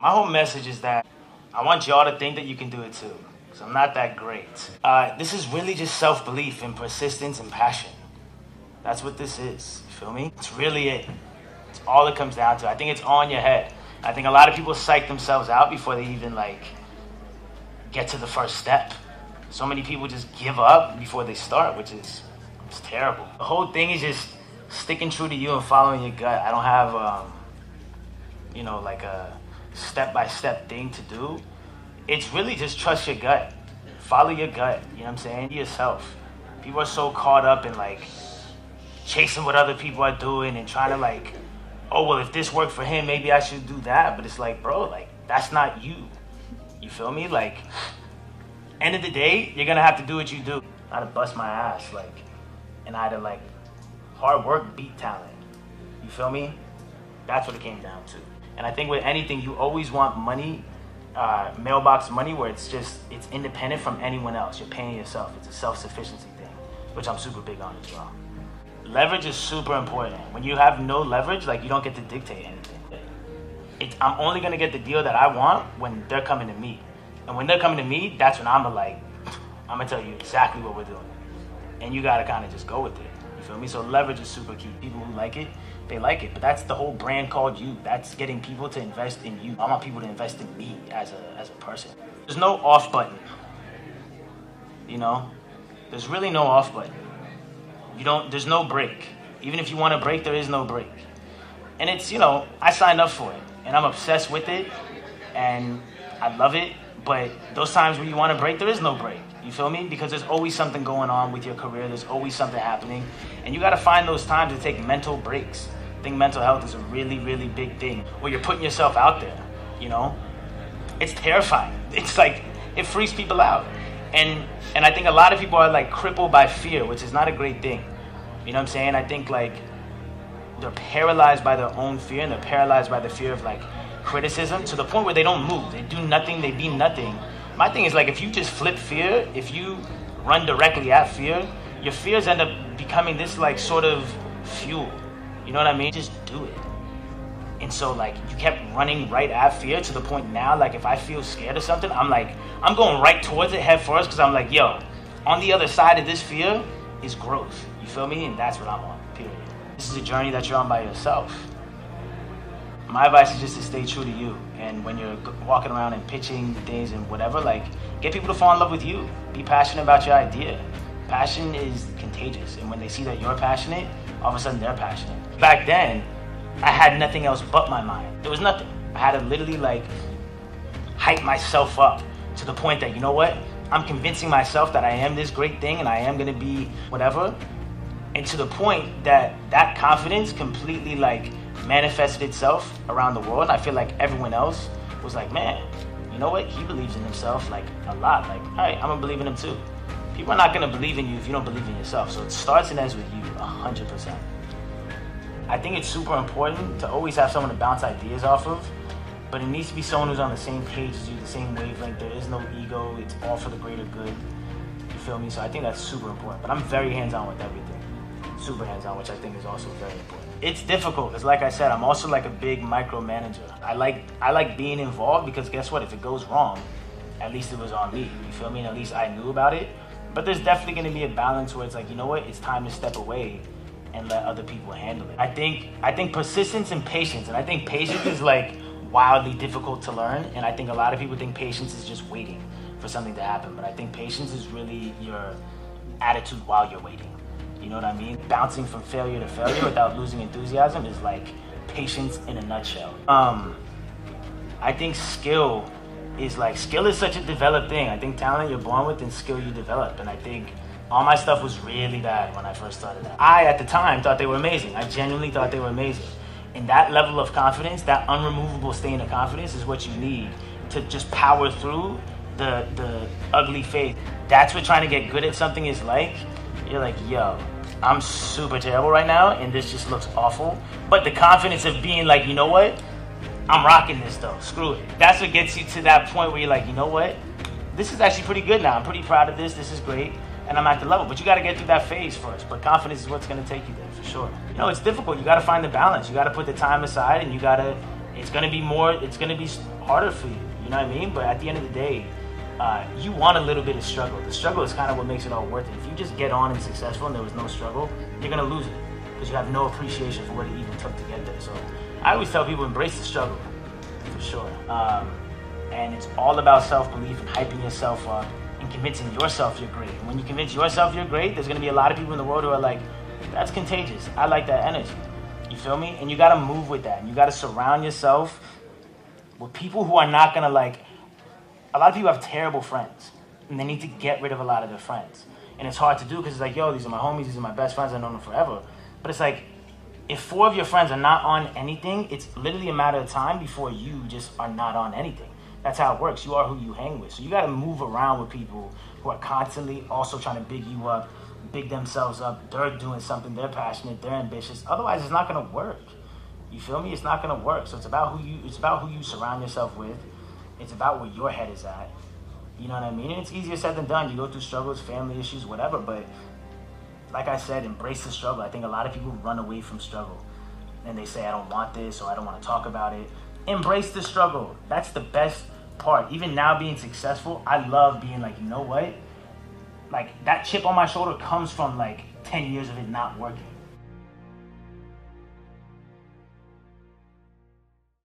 My whole message is that I want y'all to think that you can do it too. Because I'm not that great. Uh, this is really just self belief and persistence and passion. That's what this is. You feel me? It's really it. It's all it comes down to. I think it's on your head. I think a lot of people psych themselves out before they even like get to the first step. So many people just give up before they start, which is it's terrible. The whole thing is just sticking true to you and following your gut. I don't have, um, you know, like a step by step thing to do. It's really just trust your gut. Follow your gut. You know what I'm saying? Be yourself. People are so caught up in like chasing what other people are doing and trying to like, oh well, if this worked for him, maybe I should do that. But it's like, bro, like that's not you. You feel me? Like, end of the day, you're gonna have to do what you do. I had to bust my ass, like, and I had to like hard work beat talent. You feel me? That's what it came down to. And I think with anything, you always want money, uh, mailbox money, where it's just it's independent from anyone else. You're paying yourself. It's a self-sufficiency thing, which I'm super big on as well. Leverage is super important. When you have no leverage, like you don't get to dictate anything. It, I'm only gonna get the deal that I want when they're coming to me, and when they're coming to me, that's when I'm like, I'm gonna tell you exactly what we're doing, and you gotta kind of just go with it. Feel me? So leverage is super key. People who like it, they like it. But that's the whole brand called you. That's getting people to invest in you. I want people to invest in me as a as a person. There's no off button. You know? There's really no off button. You don't there's no break. Even if you want to break, there is no break. And it's, you know, I signed up for it and I'm obsessed with it and I love it. But those times where you want to break, there is no break. You feel me? Because there's always something going on with your career. There's always something happening. And you got to find those times to take mental breaks. I think mental health is a really, really big thing where you're putting yourself out there. You know? It's terrifying. It's like, it freaks people out. And, and I think a lot of people are like crippled by fear, which is not a great thing. You know what I'm saying? I think like they're paralyzed by their own fear and they're paralyzed by the fear of like criticism to the point where they don't move. They do nothing, they be nothing my thing is like if you just flip fear, if you run directly at fear, your fears end up becoming this like sort of fuel. You know what I mean? Just do it. And so like you kept running right at fear to the point now, like if I feel scared of something, I'm like, I'm going right towards it head first because I'm like, yo, on the other side of this fear is growth. You feel me? And that's what I'm on, period. This is a journey that you're on by yourself my advice is just to stay true to you. And when you're walking around and pitching things and whatever, like get people to fall in love with you. Be passionate about your idea. Passion is contagious, and when they see that you're passionate, all of a sudden they're passionate. Back then, I had nothing else but my mind. There was nothing. I had to literally like hype myself up to the point that you know what? I'm convincing myself that I am this great thing and I am gonna be whatever. And to the point that that confidence completely like manifested itself around the world. I feel like everyone else was like, man, you know what? He believes in himself like a lot. Like, all right, I'm gonna believe in him too. People are not gonna believe in you if you don't believe in yourself. So it starts and ends with you, 100%. I think it's super important to always have someone to bounce ideas off of, but it needs to be someone who's on the same page as you, the same wavelength. There is no ego, it's all for the greater good. You feel me? So I think that's super important. But I'm very hands on with everything. Super hands on, which I think is also very important. It's difficult because like i said i'm also like a big micromanager. I like i like being involved because guess what? If it goes wrong at least it was on me. You feel me? And at least i knew about it. But there's definitely going to be a balance where it's like you know what? It's time to step away and let other people handle it. I think i think persistence and patience and i think patience is like wildly difficult to learn. And i think a lot of people think patience is just waiting for something to happen. But i think patience is really your attitude while you're waiting you know what I mean? Bouncing from failure to failure without losing enthusiasm is like patience in a nutshell. Um, I think skill is like skill is such a developed thing. I think talent you're born with and skill you develop. And I think all my stuff was really bad when I first started out. I at the time thought they were amazing. I genuinely thought they were amazing. And that level of confidence, that unremovable stain of confidence is what you need to just power through the the ugly phase. That's what trying to get good at something is like you're like, yo, I'm super terrible right now, and this just looks awful. But the confidence of being like, you know what? I'm rocking this though. Screw it. That's what gets you to that point where you're like, you know what? This is actually pretty good now. I'm pretty proud of this. This is great. And I'm at the level. But you got to get through that phase first. But confidence is what's going to take you there for sure. You know, it's difficult. You got to find the balance. You got to put the time aside and you got to It's gonna be more. It's gonna be harder for you. You know what I mean? But at the end of the day, uh, you want a little bit of struggle. The struggle is kind of what makes it all worth it. If you just get on and successful and there was no struggle, you're gonna lose it because you have no appreciation for what it even took to get there. So I always tell people embrace the struggle for sure. Um, and it's all about self belief and hyping yourself up and convincing yourself you're great. And when you convince yourself you're great, there's gonna be a lot of people in the world who are like, that's contagious. I like that energy. You feel me? And you gotta move with that. And you gotta surround yourself with people who are not gonna like a lot of people have terrible friends and they need to get rid of a lot of their friends. And it's hard to do because it's like, yo, these are my homies, these are my best friends, I've known them forever. But it's like, if four of your friends are not on anything, it's literally a matter of time before you just are not on anything. That's how it works. You are who you hang with. So you got to move around with people who are constantly also trying to big you up, big themselves up. They're doing something, they're passionate, they're ambitious. Otherwise, it's not going to work. You feel me? It's not going to work. So it's about who you it's about who you surround yourself with it's about where your head is at. You know what I mean? And it's easier said than done. You go through struggles, family issues, whatever. But like I said, embrace the struggle. I think a lot of people run away from struggle and they say, I don't want this or I don't want to talk about it. Embrace the struggle. That's the best part. Even now being successful, I love being like, you know what? Like that chip on my shoulder comes from like 10 years of it not working.